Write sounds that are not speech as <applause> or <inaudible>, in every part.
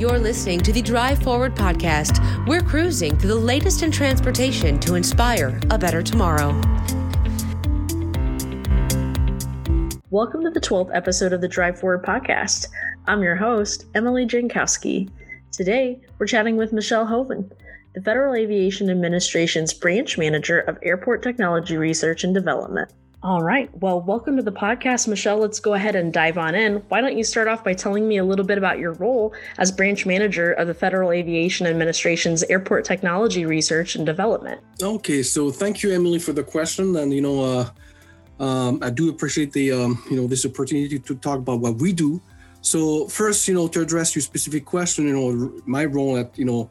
You're listening to the Drive Forward podcast. We're cruising through the latest in transportation to inspire a better tomorrow. Welcome to the 12th episode of the Drive Forward podcast. I'm your host, Emily Jankowski. Today, we're chatting with Michel Hovan, the Federal Aviation Administration's branch manager of Airport Technology Research and Development. All right. Well, welcome to the podcast, Michel. Let's go ahead and dive on in. Why don't you start off by telling me a little bit about your role as branch manager of the Federal Aviation Administration's Airport Technology Research and Development? Okay. So thank you, Emily, for the question. And, you know, uh, um, I do appreciate the, um, you know, this opportunity to talk about what we do. So first, you know, to address your specific question, you know, my role at, you know,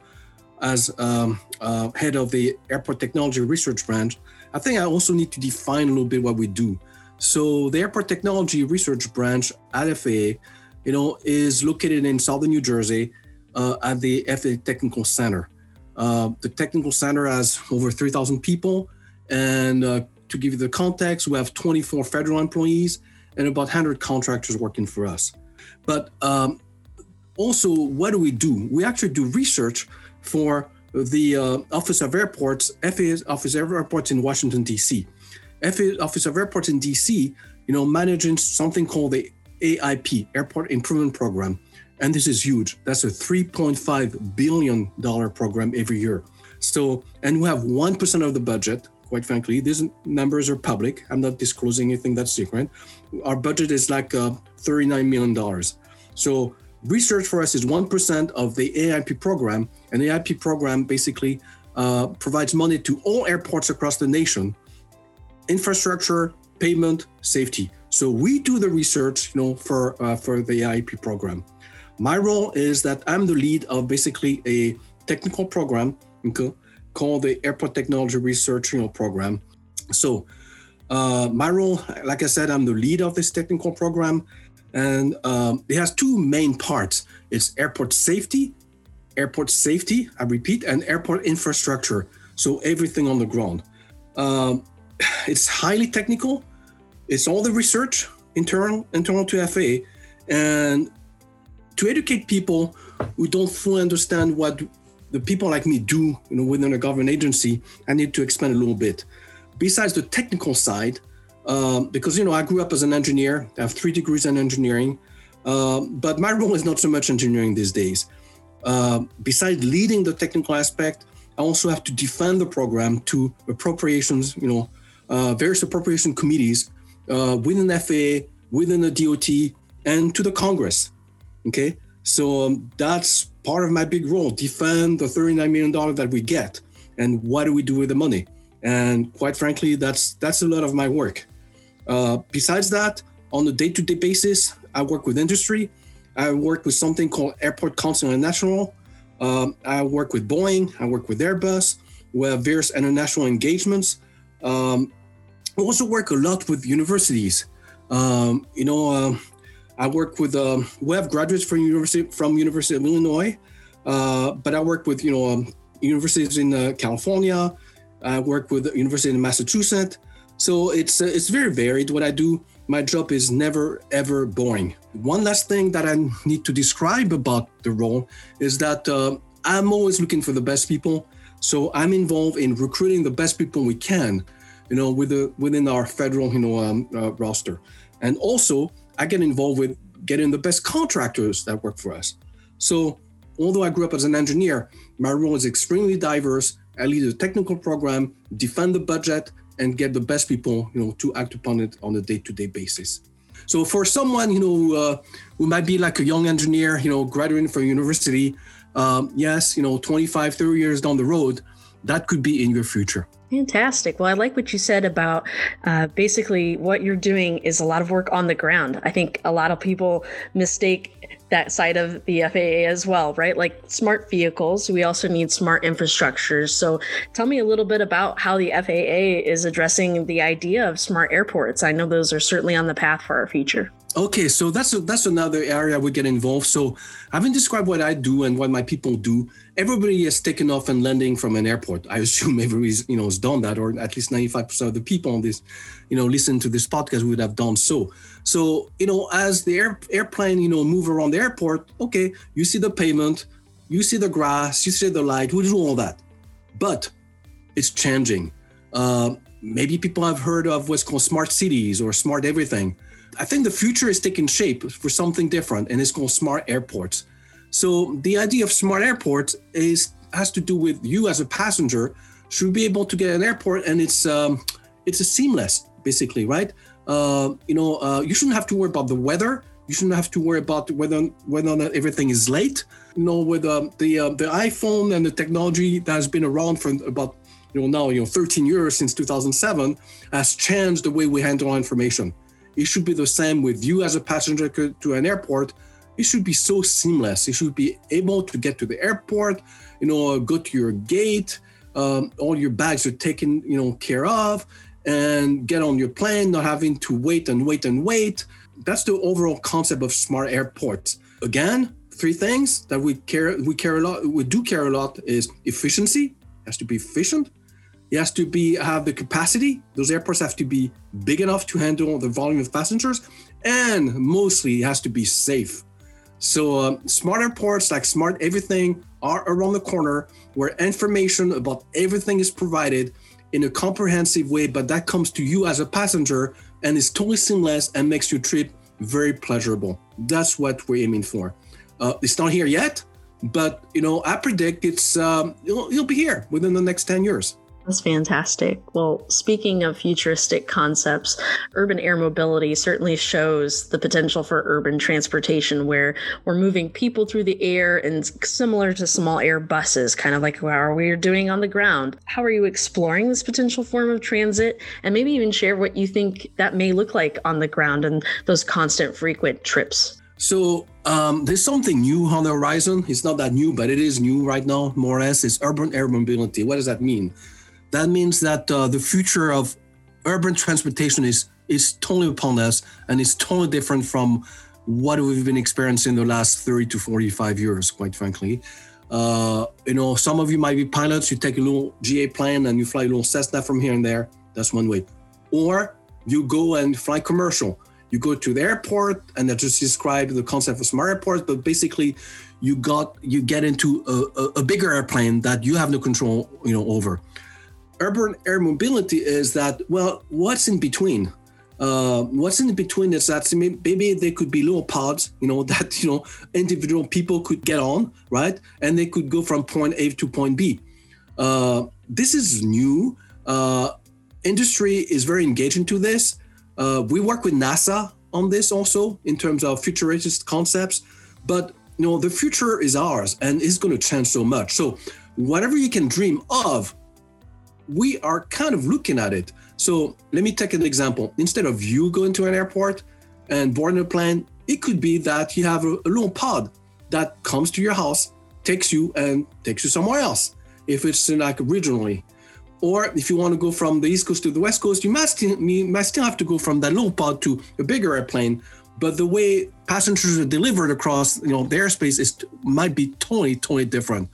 as um, uh, head of the Airport Technology Research Branch, I think I also need to define a little bit what we do. So the Airport Technology Research Branch at FAA, you know, is located in Southern New Jersey uh, at the FAA Technical Center. Uh, the Technical Center has over 3,000 people. And uh, to give you the context, we have 24 federal employees and about 100 contractors working for us. But um, also, what do we do? We actually do research for the uh, Office of Airports, FAA Office of Airports in Washington, D.C. FAA Office of Airports in D.C., you know, managing something called the AIP, Airport Improvement Program. And this is huge. That's a $3.5 billion program every year. So, and we have 1% of the budget, quite frankly. These numbers are public. I'm not disclosing anything that's secret. Our budget is like uh, $39 million. So, research for us is 1% of the AIP program. And the AIP program basically uh, provides money to all airports across the nation infrastructure, pavement, safety. So we do the research, you know, for uh, for the AIP program. My role is that I'm the lead of basically a technical program called the Airport Technology Research you know, Program. So uh, my role, like I said, I'm the lead of this technical program, and um, it has two main parts. It's airport safety, airport safety, I repeat, and airport infrastructure. So everything on the ground. Um, <sighs> it's highly technical. It's all the research internal internal to FAA, and to educate people who don't fully understand what the people like me do, you know, within a government agency, I need to expand a little bit. Besides the technical side, um, because you know I grew up as an engineer. I have three degrees in engineering, uh, but my role is not so much engineering these days. Uh, besides leading the technical aspect, I also have to defend the program to appropriations. You know, uh, various appropriation committees uh, within FAA, within the DOT, and to the Congress. Okay, so um, that's part of my big role: defend the $39 million that we get, and what do we do with the money? And quite frankly, that's that's a lot of my work. Uh, besides that, on a day-to-day basis, I work with industry. I work with something called Airport Council International. Um, I work with Boeing. I work with Airbus. We have various international engagements. Um, I also work a lot with universities. Um, you know, uh, I work with um, we have graduates from University from University of Illinois, uh, but I work with you know um, universities in uh, California. I work with the University in Massachusetts. So it's uh, it's very varied what I do. My job is never ever boring. One last thing that I need to describe about the role is that uh, I'm always looking for the best people. So I'm involved in recruiting the best people we can, you know, with the, within our federal you know um, uh, roster, and also I get involved with getting the best contractors that work for us. So although I grew up as an engineer, my role is extremely diverse. I lead a technical program, defend the budget, and get the best people, you know, to act upon it on a day-to-day basis. So for someone, you know, uh, who might be like a young engineer, you know, graduating from university, um, yes, you know, 25, 30 years down the road, that could be in your future. Fantastic. Well, I like what you said about uh, basically what you're doing is a lot of work on the ground. I think a lot of people mistake that side of the FAA as well, right? Like smart vehicles, we also need smart infrastructures. So tell me a little bit about how the FAA is addressing the idea of smart airports. I know those are certainly on the path for our future. Okay, so that's a, that's another area we get involved. So, having described what I do and what my people do, everybody is taken off and landing from an airport. I assume <laughs> everybody's you know has done that, or at least ninety five percent of the people on this, you know, listen to this podcast would have done so. So, you know, as the air, airplane you know move around the airport, okay, you see the pavement, you see the grass, you see the light, we do all that, but it's changing. Uh, maybe people have heard of what's called smart cities or smart everything I think the future is taking shape for something different, and it's called smart airports. So the idea of smart airports is has to do with you as a passenger should be able to get an airport, and it's um, it's a seamless basically, right? Uh, you know, uh, you shouldn't have to worry about the weather. You shouldn't have to worry about whether whether or not everything is late. You know, with um, the uh, the iPhone and the technology that has been around for about you know now you know 13 years since 2007 has changed the way we handle information. It should be the same with you as a passenger to an airport. It should be so seamless. You should be able to get to the airport, you know, go to your gate. Um, all your bags are taken, you know, care of, and get on your plane, not having to wait and wait and wait. That's the overall concept of smart airports. Again, three things that we care we care a lot we do care a lot is efficiency has to be efficient it has to be have the capacity. Those airports have to be big enough to handle the volume of passengers, and mostly it has to be safe. So um, smart airports, like smart everything, are around the corner where information about everything is provided in a comprehensive way. But that comes to you as a passenger and is totally seamless and makes your trip very pleasurable. That's what we're aiming for. Uh, it's not here yet, but you know I predict it's um, it'll, it'll be here within the next ten years. That's fantastic. Well, speaking of futuristic concepts, urban air mobility certainly shows the potential for urban transportation where we're moving people through the air and similar to small air buses, kind of like how we're doing on the ground. How are you exploring this potential form of transit? And maybe even share what you think that may look like on the ground and those constant, frequent trips. So um, there's something new on the horizon. It's not that new, but it is new right now, more or less. It's urban air mobility. What does that mean? That means that uh, the future of urban transportation is is totally upon us, and it's totally different from what we've been experiencing the last 30 to 45 years, quite frankly. Uh, you know, some of you might be pilots. You take a little GA plane and you fly a little Cessna from here and there. That's one way. Or you go and fly commercial. You go to the airport, and I just described the concept of smart airports. But basically, you got you get into a, a, a bigger airplane that you have no control, you know, over urban air mobility is that well what's in between? Uh, what's in between is that maybe they could be little pods you know <laughs> that you know individual people could get on right? And they could go from point a to point b. Uh, this is new. Uh, industry is very engaged into this. Uh, we work with nasa on this also in terms of futuristic concepts but you know the future is ours and it's going to change so much. So whatever you can dream of we are kind of looking at it. So let me take an example. Instead of you going to an airport and boarding a plane, it could be that you have a, a little pod that comes to your house, takes you and takes you somewhere else. If it's like regionally, or if you want to go from the East Coast to the West Coast, you must you might still have to go from that little pod to a bigger airplane. But the way passengers are delivered across, you know, the airspace is might be totally, totally different.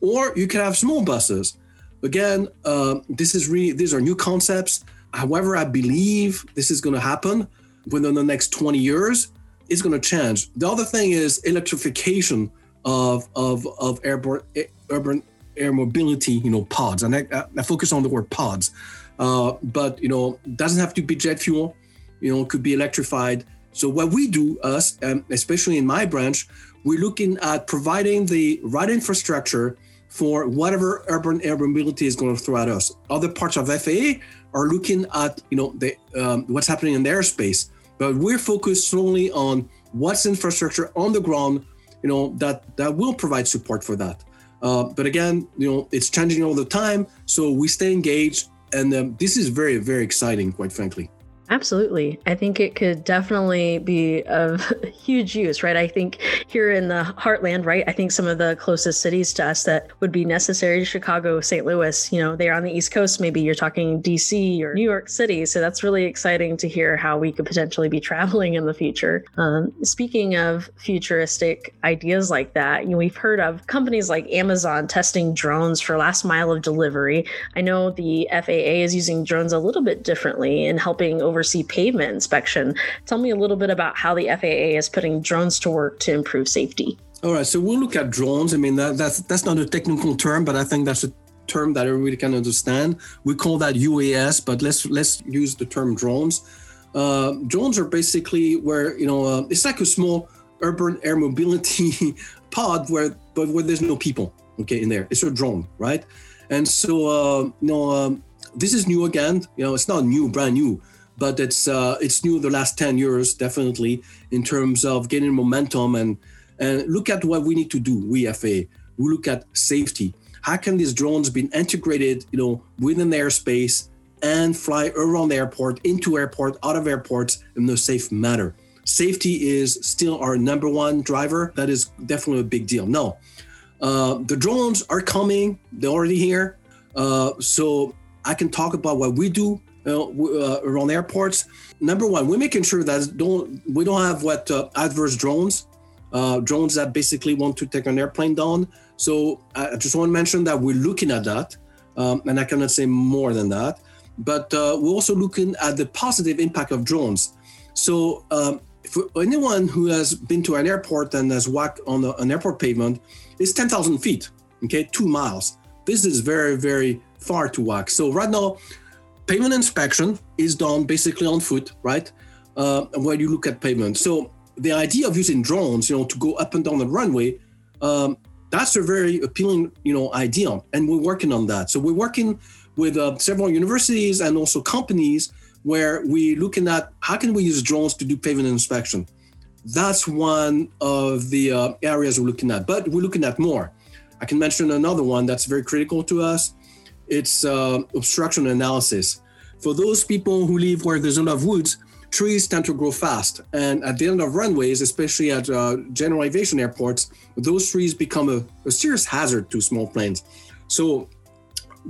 Or you can have small buses Again, uh, this is really these are new concepts. However, I believe this is going to happen within the next 20 years. It's going to change. The other thing is electrification of of of airborne urban air mobility. You know, pods, and I, I focus on the word pods. Uh, but you know, doesn't have to be jet fuel. You know, could be electrified. So what we do, us, um, especially in my branch, we're looking at providing the right infrastructure for whatever urban air mobility is going to throw at us. Other parts of FAA are looking at you know the, um, what's happening in the airspace, but we're focused solely on what's infrastructure on the ground, you know that that will provide support for that. Uh, but again, you know it's changing all the time, so we stay engaged, and um, this is very very exciting, quite frankly. Absolutely. I think it could definitely be of <laughs> huge use, right? I think here in the heartland, right? I think some of the closest cities to us that would be necessary Chicago, St. Louis, you know, they're on the East Coast. Maybe you're talking DC or New York City. So that's really exciting to hear how we could potentially be <laughs> traveling in the future. Um, speaking of futuristic ideas like that, you know, we've heard of companies like Amazon testing drones for last mile of delivery. I know the FAA is using drones a little bit differently in helping over oversee pavement inspection. Tell me a little bit about how the FAA is putting drones to work to improve safety. All right, so we'll look at drones. I mean, that, that's that's not a technical term, but I think that's a term that everybody can understand. We call that UAS, but let's let's use the term drones. Uh, drones are basically where you know uh, it's like a small urban air mobility <laughs> pod where but where there's no people okay in there it's a drone right and so uh, you know um, this is new again you know it's not new brand new but it's uh, it's new the last 10 years definitely in terms of gaining momentum and and look at what we need to do we FAA we look at safety. How can these drones be integrated you know within the airspace and fly around the airport into airport out of airports in a safe manner? Safety is still our number one driver. That is definitely a big deal. No uh, the drones are coming. They're already here. Uh, so i can talk about what we do uh, around airports. Number one, we're making sure that don't we don't have what uh, adverse drones, uh, drones that basically want to take an airplane down. So I just want to mention that we're looking at that, um, and I cannot say more than that. But uh, we're also looking at the positive impact of drones. So um, for anyone who has been to an airport and has walked on a, an airport pavement, it's 10,000 feet, okay, two miles. This is very, very far to walk. So right now, pavement inspection is done basically on foot, right? Uh, where you look at pavement. So the idea of using drones, you know, to go up and down the runway, um, that's a very appealing, you know, idea, and we're working on that. So we're working with uh, several universities and also companies where we're looking at how can we use drones to do pavement inspection. That's one of the uh, areas we're looking at, but we're looking at more. I can mention another one that's very critical to us it's uh, obstruction analysis. For those people who live where there's a lot of woods, trees tend to grow fast. And at the end of runways, especially at uh, general aviation airports, those trees become a, a, serious hazard to small planes. So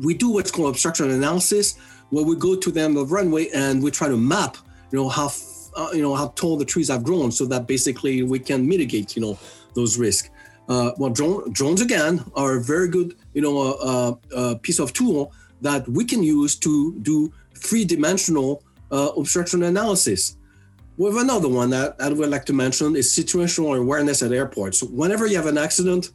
we do what's called obstruction analysis, where we go to the end of runway and we try to map, you know, how uh, you know how tall the trees have grown, so that basically we can mitigate, you know, those risks. Uh, well, drone, drones again are a very good, you know, uh, uh, piece of tool that we can use to do three-dimensional uh, obstruction analysis. Have another one that I would like to mention is situational awareness at airports. Whenever you have an accident,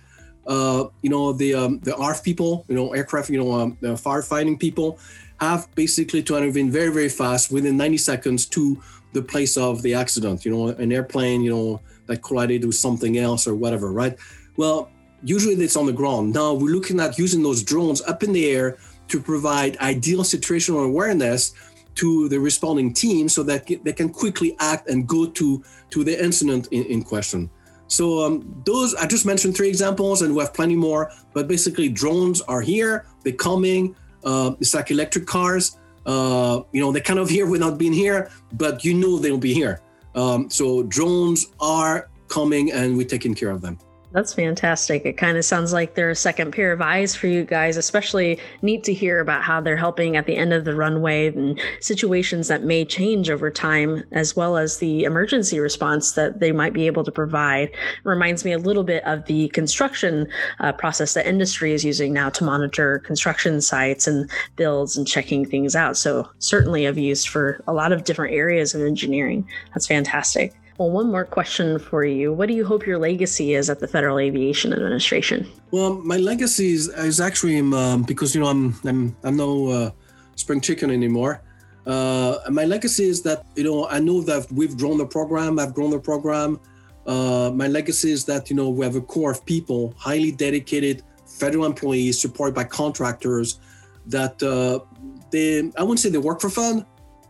uh, you know the um, the ARF people, you know aircraft, you know um, the firefighting people, have basically to intervene very very fast within 90 seconds to the place of the accident. You know, an airplane, you know that collided with something else or whatever, right? Well, usually it's on the ground. Now we're looking at using those drones up in the air to provide ideal situational awareness to the responding team so that they can quickly act and go to to the incident in, in question. So um, those I just mentioned three examples, and we have plenty more. But basically, drones are here. They're coming. Uh, it's like electric cars. Uh, you know, they're kind of here without being here, but you know they'll be here. Um, so drones are coming, and we're taking care of them. That's fantastic. It kind of sounds like they're a second pair of eyes for you guys, especially neat to hear about how they're helping at the end of the runway and situations that may change over time, as well as the emergency response that they might be able to provide. Reminds me a little bit of the construction uh, process that industry is using now to monitor construction sites and builds and checking things out. So, certainly of use for a lot of different areas of engineering. That's fantastic. Well, one more question for you. What do you hope your legacy is at the Federal Aviation Administration? Well, my legacy is, is actually um, because you know I'm I'm I'm no uh, spring chicken anymore. Uh, my legacy is that you know I know that we've grown the program. I've grown the program. Uh, my legacy is that you know we have a core of people, highly dedicated federal employees, supported by contractors. That uh, they I wouldn't say they work for fun,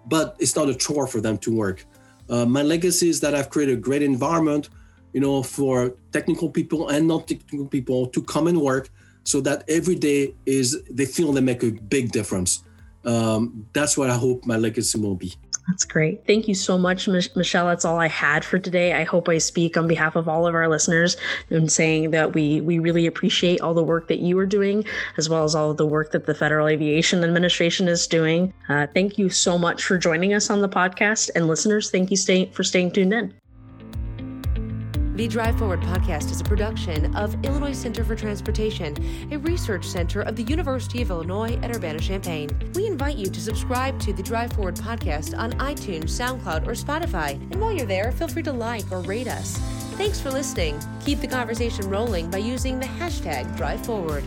but it's not a chore for them to work. Uh, my legacy is that I've created a great environment, you know, for technical people and non-technical people to come and work, so that every day is they feel they make a big difference. Um, that's what I hope my legacy will be. That's great. Thank you so much, Michel. That's all I had for today. I hope I speak on behalf of all of our listeners in saying that we we really appreciate all the work that you are doing, as well as all of the work that the Federal Aviation Administration is doing. Uh, thank you so much for joining us on the podcast, and listeners, thank you stay, for staying tuned in. The Drive Forward podcast is a production of Illinois Center for Transportation, a research center of the University of Illinois at Urbana Champaign. We invite you to subscribe to the Drive Forward podcast on iTunes, SoundCloud, or Spotify. And while you're there, feel free to like or rate us. Thanks for listening. Keep the conversation rolling by using the hashtag Drive Forward.